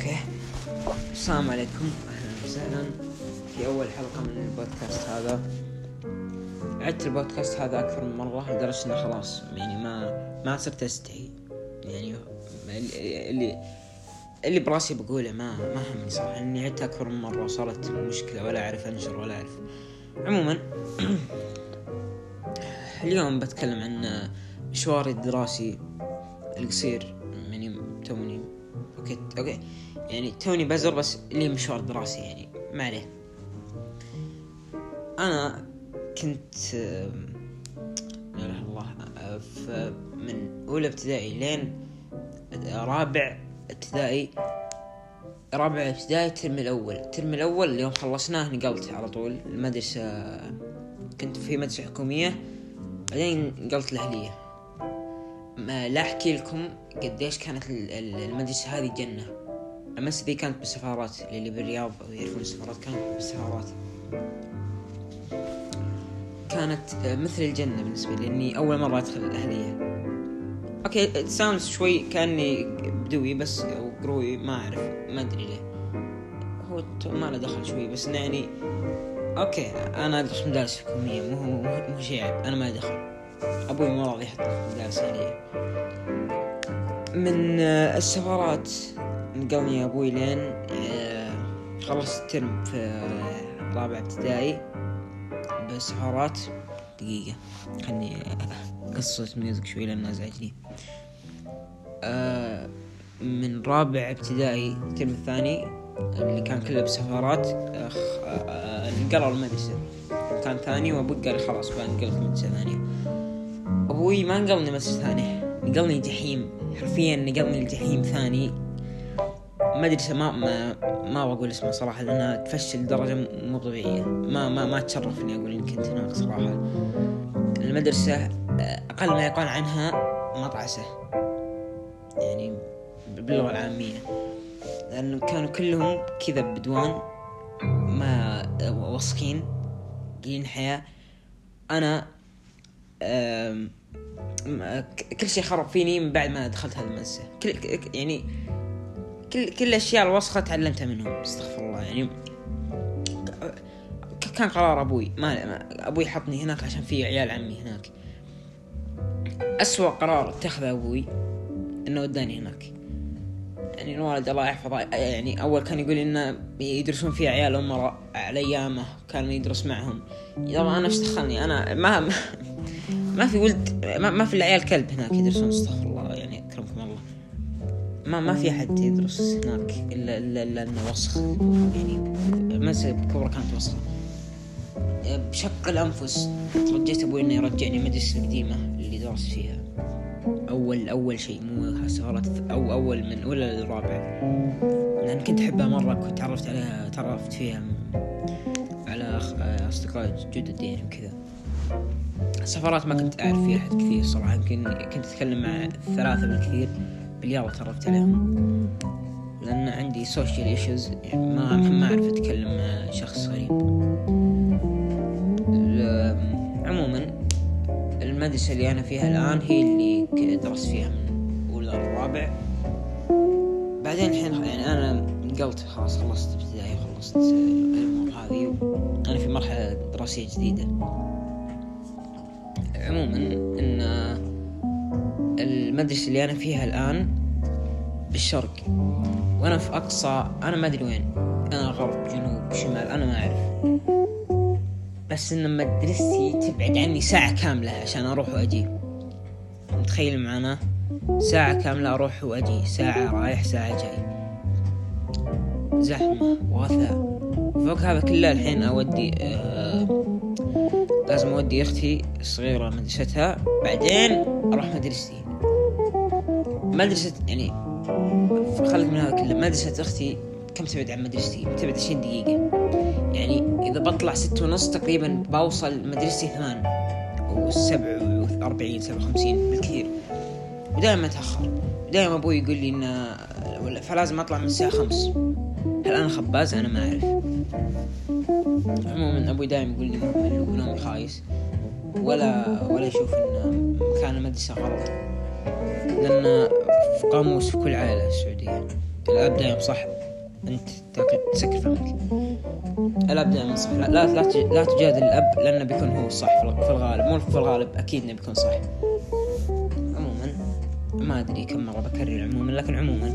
okay. السلام عليكم. أهلا وسهلا. في أول حلقة من البودكاست هذا. عدت البودكاست هذا أكثر من مرة. لدرجة إنه خلاص يعني ما ما صرت استحي يعني اللي اللي براسي بقوله ما ما همني صراحة. اني عدت أكثر من مرة وصارت مشكلة. ولا أعرف أنشر ولا أعرف. عموما اليوم بتكلم عن مشواري الدراسي القصير. يعني توني okay okay. يعني توني بزر بس لي مشوار دراسي يعني. ما عليه. أنا كنت لا إله إلا الله من أولى ابتدائي لين رابع ابتدائي. رابع ابتدائي الترم الأول. الترم الأول اليوم خلصناه نقلت على طول. المدرسة كنت في مدرسة حكومية. بعدين نقلت الاهلية لا أحكي لكم قديش كانت المدرسة هذه جنة. المدرسة ذي كانت بالسفارات اللي بالرياض يعرفون السفارات كانت بالسفارات. كانت مثل الجنة بالنسبة لي لأني أول مرة أدخل الأهلية. okay sounds شوي كأني بدوي بس أو قروي ما أعرف ما أدري ليه. هو ما له دخل شوي بس يعني okay أنا أدرس مدارس حكومية مو مو شيء عيب أنا ما دخل أبوي مو راضي يحط مدارس أهلية من السفارات نقلني أبوي لين خلصت الترم في رابع ابتدائي. بالسفارات دقيقة خلني أقصص music شوي لأنه أزعجني من رابع ابتدائي الترم الثاني اللي كان كله بسفارات نقلوا المدرسة. كان ثاني وأبوي قال خلاص بنقلك مدرسة ثانية أبوي ما نقلني مدرسة ثانية نقلني جحيم. حرفيا نقلني الجحيم ثاني. مدرسة ما ما ما بقول اسمها صراحة لأنها تفشل لدرجة مو طبيعية. ما ما ما أتشرف إني أقول إني كنت هناك صراحة. المدرسة أقل ما يقال عنها مطعسة. يعني باللغة العامية. لأنه كانوا كلهم كذا بدوان ما وسخين. قليلين حياة. أنا كل شيء خرب فيني من بعد ما دخلت هذه المدرسة كل يعني كل كل الأشياء الوسخة تعلمتها منهم استغفر الله. يعني كان قرار أبوي. ما أبوي حطني هناك عشان في عيال عمي هناك. أسوأ قرار اتخذه أبوي إنه وداني هناك. يعني الوالد الله يحفظه. يعني أول كان يقول إنه يدرسون في عيال امراء على أيامه كان يدرس معهم. طبعا أنا إيش دخلني؟ أنا ما ما في ولد ما, ما في العيال كلب هناك يدرسون أستغفر الله يعني أكرمكم الله. ما ما في أحد يدرس هناك إلا إلا, إلا إنه وسخ. يعني المدرسة بكبرى كانت وسخة. بشق الأنفس. ترجيت أبوي إنه يرجعني المدرسة القديمة اللي درست فيها. اول أول شيء مو سفارة أو أول من أولى للرابع لأن كنت أحبها مرة كنت تعرفت عليها تعرفت فيها على أصدقاء جدد يعني وكذا. السفارات ما كنت أعرف فيها أحد كثير صراحة. يمكن كنت أتكلم مع ثلاثة بالكثير بالرياض تعرفت عليهم. لأن عندي social issues يعني ما ما أعرف أتكلم مع شخص غريب. عموما المدرسة اللي أنا فيها الآن هي اللي درست فيها من أولى الرابع بعدين الحين يعني أنا نقلت خلاص خلصت ابتدائي خلصت الأمور هذه أنا في مرحلة دراسية جديدة. عموما إن المدرسة اللي أنا فيها الآن بالشرق وأنا في أقصى أنا ما أدري وين أنا غرب جنوب شمال أنا ما أعرف. بس إن مدرستي تبعد عني ساعة كاملة عشان أروح وأجي. تخيل معنا ساعة كاملة أروح وأجي ساعة رايح ساعة جاي. زحمة وغثاء فوق هذا كله الحين أودي أه لازم أودي أختي الصغيرة مدرستها. بعدين أروح مدرستي. مدرسة يعني خلق من هذا كله. مدرسة أختي كم تبعد عن مدرستي؟ تبعد عشرين دقيقة. يعني إذا بطلع ستة ونص تقريبا بوصل مدرستي ثمان وسبع 40 57 بالكثير ودائما اتاخر دائما أبوي يقول لي إن فلازم أطلع من الساعة 5 هل أنا خباز؟ أنا ما أعرف. عموما أبوي دائما يقول لي انه نومي خايس. ولا ولا يشوف إن مكان المدرسة غلط. لأن في قاموس في كل عائلة سعوديه الأب دائما صح أنت تسكر فمك الأب دائما صح لا لا لا, تج- لا تجادل الأب لأنه بيكون هو الصح في الغ- في الغالب. مو في الغالب أكيد إنه بيكون صح. عموما ما أدري كم مرة بكرر عموما لكن عموما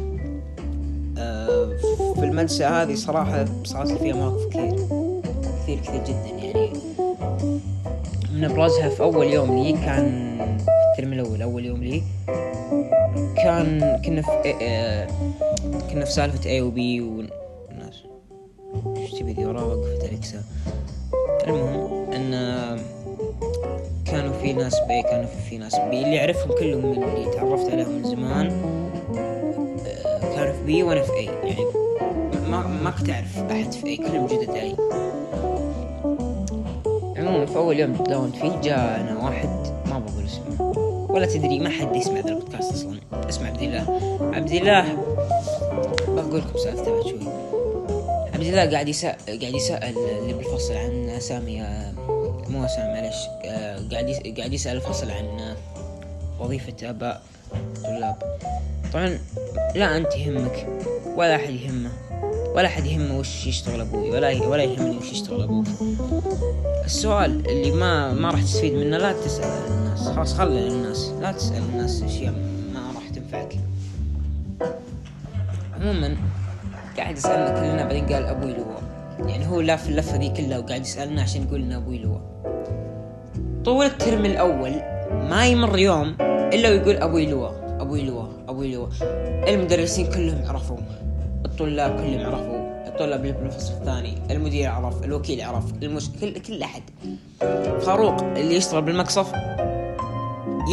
آه في المدرسة هذه صراحة صارت فيها مواقف كثير كثير كثير جدا يعني. من ابرزها في أول يوم لي كان في الترم الأول أول يوم لي كان كنا في آه كنا في سالفة A و اليكسا المهم إن كانوا في ناس B كانوا في, ناس B. اللي أعرفهم كلهم من اللي تعرفت عليهم من زمان آه، كانوا في B وأنا في A يعني ما ما كنت أعرف أحد في A كلهم جدد علي. عموما في أول يوم داومت فيه جاءنا واحد ما بقول اسمه ولا تدري ما حد يسمع ذا البودكاست أصلا. اسمع عبد الله. عبد الله بقول لكم سالفته بعد شوي. الله قاعد يسأل قاعد يسأل اللي بالفصل عن أسامي آه، مو اسامي معلش آه، قاعد قاعد يسأل الفصل عن آه، وظيفة آباء طلاب طبعا لا أنت يهمك ولا أحد يهمه ولا أحد يهمه وش يشتغل أبوي ولا ولا يهمني وش يشتغل أبوك. السؤال اللي ما ما راح تستفيد منه لا تسأل الناس. خلاص خلي الناس لا تسأل الناس اشياء ما راح تنفعك. عموما قاعد يسألنا كلنا بعدين قال أبوي لواء. يعني هو لف اللفة ذي كلها وقاعد يسألنا عشان يقول لنا أبوي لواء. طول الترم الأول ما يمر يوم إلا ويقول أبوي لواء أبوي لواء أبوي لواء. المدرسين كلهم عرفوه الطلاب كلهم عرفوا الطلاب اللي بالفصل الثاني المدير عرف الوكيل عرف المش... كل كل أحد. فاروق اللي يشتغل بالمقصف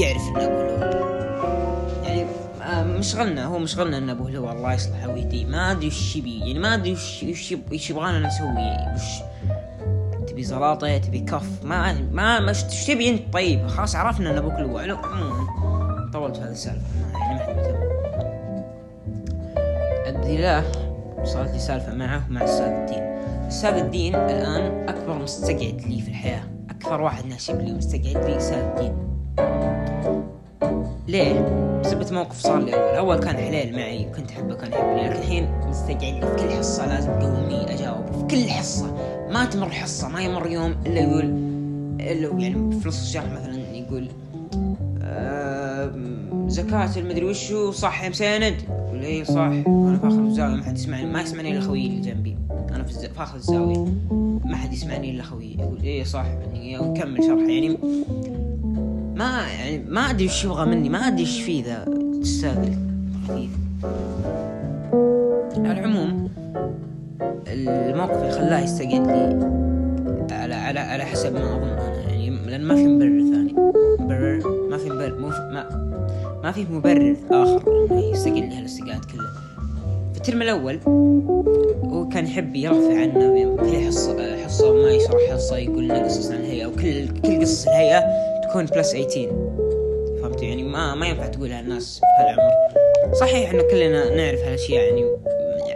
يعرف إنه ابوه لواء. مشغلنا هو مشغلنا ان أبوه لواء الله يصلحه ويهديه ما أدري وش يبي يعني ما أدري وش وش يب- وش يبغانا نسوي. وش تبي زلاطة تبي كف ما ما إيش إيش تبي أنت؟ طيب خلاص عرفنا إن أبوك لو- عموما طولت هذه السالفة. يعني ما حد عبد الله صارت لي سالفة معه ومع أستاذ الدين. أستاذ الدين الآن أكبر مستقعد لي في الحياة. أكثر واحد ناشب لي ومستقعد لي أستاذ الدين. ليه؟ بسبب موقف صار لي أول أول كان حليل معي وكنت أحبه كان يحبني لكن الحين مستقعد في كل حصة لازم يقومني أجاوب في كل حصة. ما تمر حصة ما يمر يوم إلا يقول إلا يعني في نص الشرح مثلا يقول آم، زكاة المدري وشو صح يا مساند؟ ولا إيه صح. أنا فاخذ الزاوية ما حد يسمعني ما يسمعني إلا خويي اللي جنبي. أنا في الز... فاخذ الزاوية ما حد يسمعني إلا خويي. يقول إيه صح. يعني ويكمل شرح يعني ما يعني ما أدري وش يبغى مني ما أدري إيش فيه ذا الساذج الخفيف على العموم الموقف اللي خلاه يستقعد لي على على على حسب ما أظن أنا يعني لأن ما في مبرر ثاني. مبرر؟ ما في مبرر مو في ما ما في مبرر آخر إنه لي هالاستقعاد كله في الترم الأول هو كان يحب يرفع عنا في حصه حصة ما يشرح حصة يقول لنا قصص عن الهيئة وكل كل قصص الهيئة تكون plus 18 فهمت يعني ما ما ينفع تقولها الناس في هالعمر صحيح إحنا كلنا نعرف هالأشياء يعني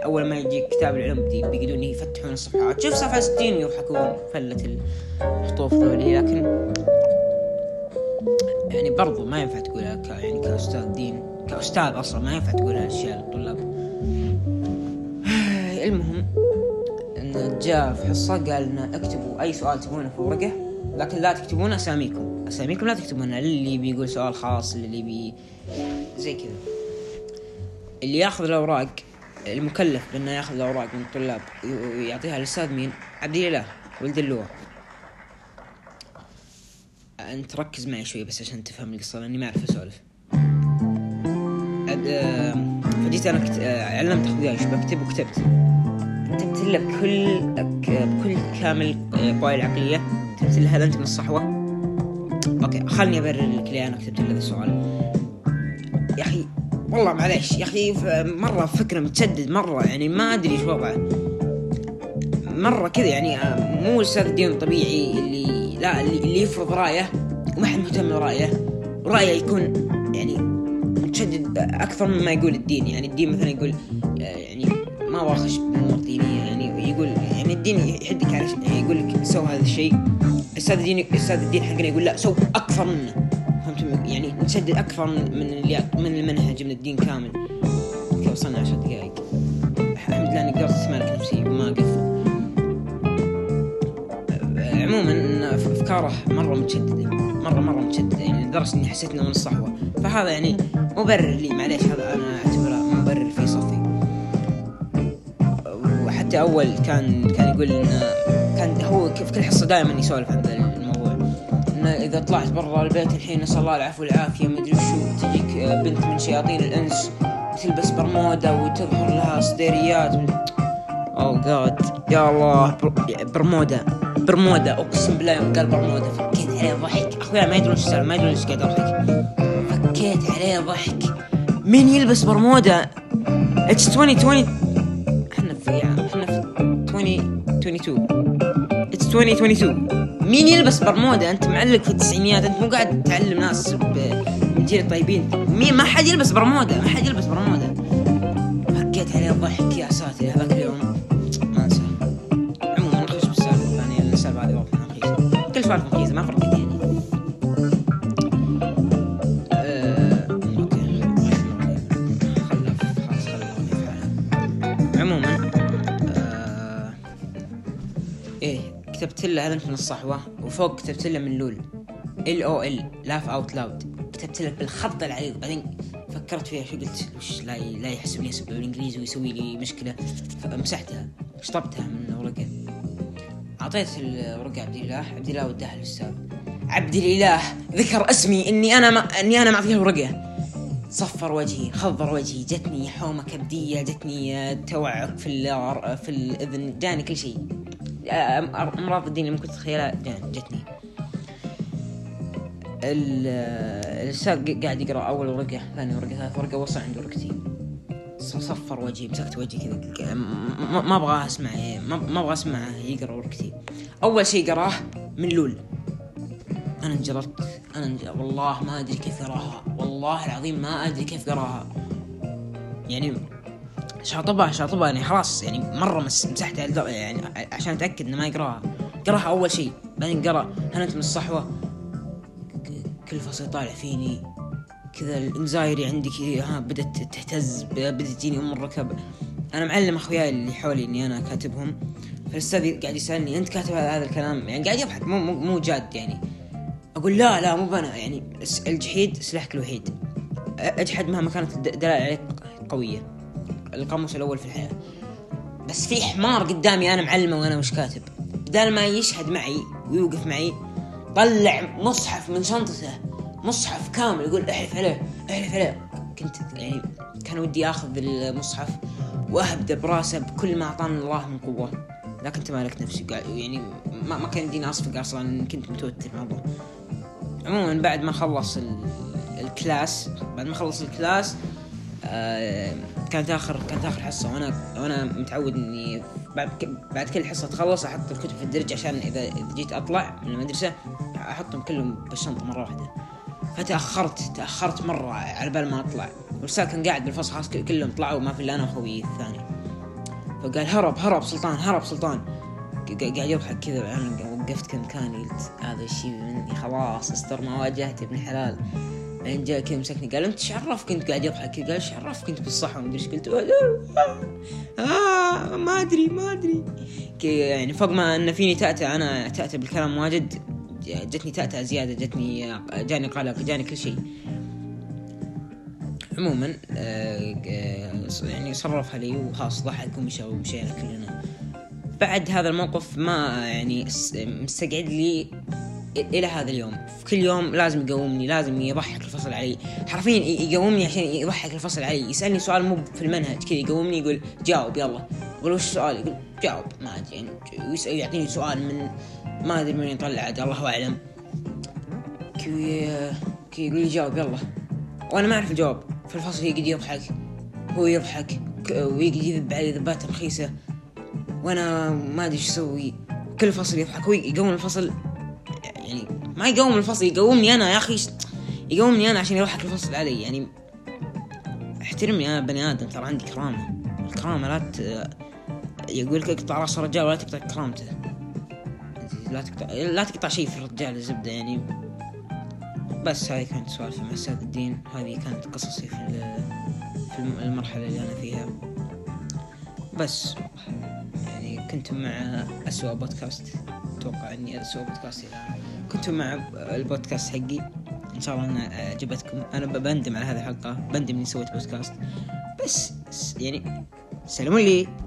أول ما يجي كتاب العلوم بي- بيقعدون يفتحون الصفحات. شوف صفحة 60 ويضحكون فله الحطوف ذولي. لكن يعني برضو ما ينفع تقولها ك يعني كأستاذ دين كأستاذ أصلا ما ينفع تقول هالأشياء للطلاب. المهم إن جاء في حصة قال لنا اكتبوا أي سؤال تبونه في ورقة. لكن لا تكتبون أساميكم. أساميكم لا تكتبونها للي بيقول سؤال خاص للي بي زي كذا. اللي ياخذ الأوراق المكلف بأنه ياخذ الأوراق من الطلاب ويعطيها للأستاذ مين؟ عبد الإله ولد اللواء. أنت ركز معي شوي بس عشان تفهم القصة لأني ما أعرف أسولف. فجيت أنا كت... علمت أخوياي إيش بكتب وكتبت. كتبت له بكل بكل كامل قواي العقلية. كتبت له هل انت من الصحوة؟ okay خلني أبرر لك ليه أنا كتبت له ذا السؤال. يا أخي والله معليش. يا أخي مرة فكرة متشدد مرة يعني ما أدري إيش وضعه. مرة كذا يعني آه، مو الاستاذ الدين الطبيعي اللي لا اللي, يفرض رأيه وما حد مهتم برأيه. رأيه يكون يعني متشدد أكثر مما يقول الدين. يعني الدين مثلا يقول آه، يعني ما واخش بأمور دينية. الدين يحدك على يعني يقول لك سوي هذا الشيء. أستاذ الدين أستاذ الدين حقنا يقول لا سو أكثر منه. فهمت؟ يعني نشدد أكثر من من من المنهج من الدين كامل. وصلنا عشر دقائق الحمد لله اني قدرت اتمالك نفسي. وما قفل. عموما أفكاره مرة متشددة. مره مرة متشددة. يعني لدرجه اني حسيت إنه من الصحوه فهذا يعني مبرر لي. معليش هذا أنا وحتى أول كان كان يقول انه كان هو في كل حصة دائما يسولف عن ذا الموضوع. إنه إذا طلعت برا البيت الحين نسأل الله العفو والعافية مدري وشو تجيك آه، بنت من شياطين الإنس وتلبس برمودا وتظهر لها صديريات. اوه جاد يا الله بر- برمودا برمودا أقسم بالله يوم قال برمودا فكيت عليه ضحك. أخويا ما يدرون إيش ما يدرون إيش قاعد اضحك فكيت عليه ضحك. مين يلبس برمودا it's 2020 2022 it's 2022 مين يلبس برمودا؟ أنت معلق في التسعينيات. أنت مو قاعد تعلم ناس من جيل الطيبين. مين ما حد يلبس برمودا. ما حد يلبس برمودا. له هذا من الصحوة. وفوق كتبت له من LOL. L O L laugh out loud كتبت لك بالخط العريض. بعدين فكرت فيها شو قلت؟ وش لا لا يحسبني اسمه بالإنجليزي ويسوي لي مشكلة. فمسحتها. شطبتها من ورقة. أعطيت الورقة عبد الله. عبد الله وداها للأستاذ. عبد الإله ذكر اسمي. إني أنا ما إني أنا معطيه الورقه صفر وجهي خضر وجهي. جتني حومة كبدية جتني توعك في في الإذن. جاني كل شيء. أمراض الدين اللي ممكن تتخيلها جتني. ال- الأستاذ قاعد يقرأ أول ورقة ثاني ورقة ثالث ورقة وصل عند ورقتي ص- صفر وجهي مسكت وجهي كذا ما أبغى أسمع ما أبغى أسمع يقرأ ورقتي. أول شيء قراه من لول. أنا انجلطت أنا انج... والله ما أدري كيف قراها والله العظيم ما أدري كيف قراها. يعني شاطبها شاطبها يعني خلاص يعني مرة مس... مسحتها يعني عشان أتأكد إنه ما يقرأها. قرأها أول شيء بعدين قرأ هل أنت من الصحوه كل فصل يطالع فيني. كذا الإنزايري عندي كذا ها بدت تهتز بدت تجيني ام الركب أنا معلم أخوياي اللي حولي إني أنا كاتبهم. فالأستاذ قاعد يسألني أنت كاتب هذا الكلام؟ يعني قاعد يضحك مو مو, مو جاد يعني. أقول لا لا مو أنا يعني الجحيد سلاحك الوحيد. أجحد مهما كانت الد- الدلائل عليك قوية. القاموس الأول في الحياة. بس في حمار قدامي أنا معلمة وأنا مش كاتب. بدال ما يشهد معي ويوقف معي طلع مصحف من شنطته مصحف كامل يقول احلف عليه احلف عليه. كنت يعني كان ودي آخذ المصحف وأهبده براسه بكل ما أعطاني الله من قوة. لكن تمالكت نفسي يعني ما, ما كان يديني اصفق أصلا كنت متوتر مره عموما بعد ما خلص ال- ال class بعد ما خلص ال class كانت اخر كانت آخر حصة وأنا وأنا متعود إني بعد بعد كل حصة تخلص أحط الكتب في الدرج عشان إذا جيت أطلع من المدرسة أحطهم كلهم بالشنطة مرة واحدة. فتاخرت تأخرت مرة على بال ما أطلع. والاستاذ كان قاعد بالفصل خلاص كل- كلهم طلعوا ما في إلا أنا وأخوي الثاني. فقال هرب هرب سلطان هرب سلطان. قاعد يضحك كذا أنا وقفت كم كان قلت هذا الشيء مني خلاص أستر ما واجهت ابن حلال. بعدين جاء كذا مسكني قال أنت شعرفك كنت قاعد يضحك. قال شعرفك كنت بالصحة. ومدري إيش قلت. آه ما أدري ما أدري. يعني فوق ما أن فيني تأتأ أنا تأتأ بالكلام واجد. جتني تأتأ زيادة جتني جاني قلق جاني كل شيء. عموما آه، آه، يعني صرفها لي وخلاص ضحك ومشى ومشينا كلنا. بعد هذا الموقف ما يعني مستقعد لي إلى هذا اليوم. في كل يوم لازم يقومني لازم يضحك الفصل علي. حرفيا يقومني عشان يضحك الفصل علي. يسألني سؤال مو في المنهج كذا يقومني يقول جاوب يلا. أقول وش السؤال؟ يقول جاوب. ما أدري يعني ويسأل يعطيني سؤال من ما أدري من يطلع عاد الله أعلم. كذا كذا يقول لي جاوب يلا. وأنا ما أعرف الجواب. في الفصل يقعد يضحك هو يضحك ويقعد يذب علي ذبات رخيصة. وأنا ما أدري إيش أسوي. كل فصل يضحك هو يقوم الفصل يعني ما يقوم الفصل يقومني أنا يا أخي يقومني أنا عشان يضحك الفصل علي يعني احترمني أنا بني آدم ترى عندي كرامة الكرامة لا ت... يقول لك اقطع رأس الرجال ولا تقطع كرامته. لا تقطع لا تقطع شيء في الرجال الزبدة يعني. بس هذه كانت سوالفي مع أستاذ الدين هذه كانت قصصي في في في الم- المرحلة اللي أنا فيها. بس يعني كنت مع أسوأ بودكاست أتوقع إني أسوأ بودكاست الآن كنت مع البودكاست حقي. إن شاء الله إنها عجبتكم. أنا ب- بندم على هذه الحلقة. بندم إني سويت بودكاست. بس يعني سلموا لي.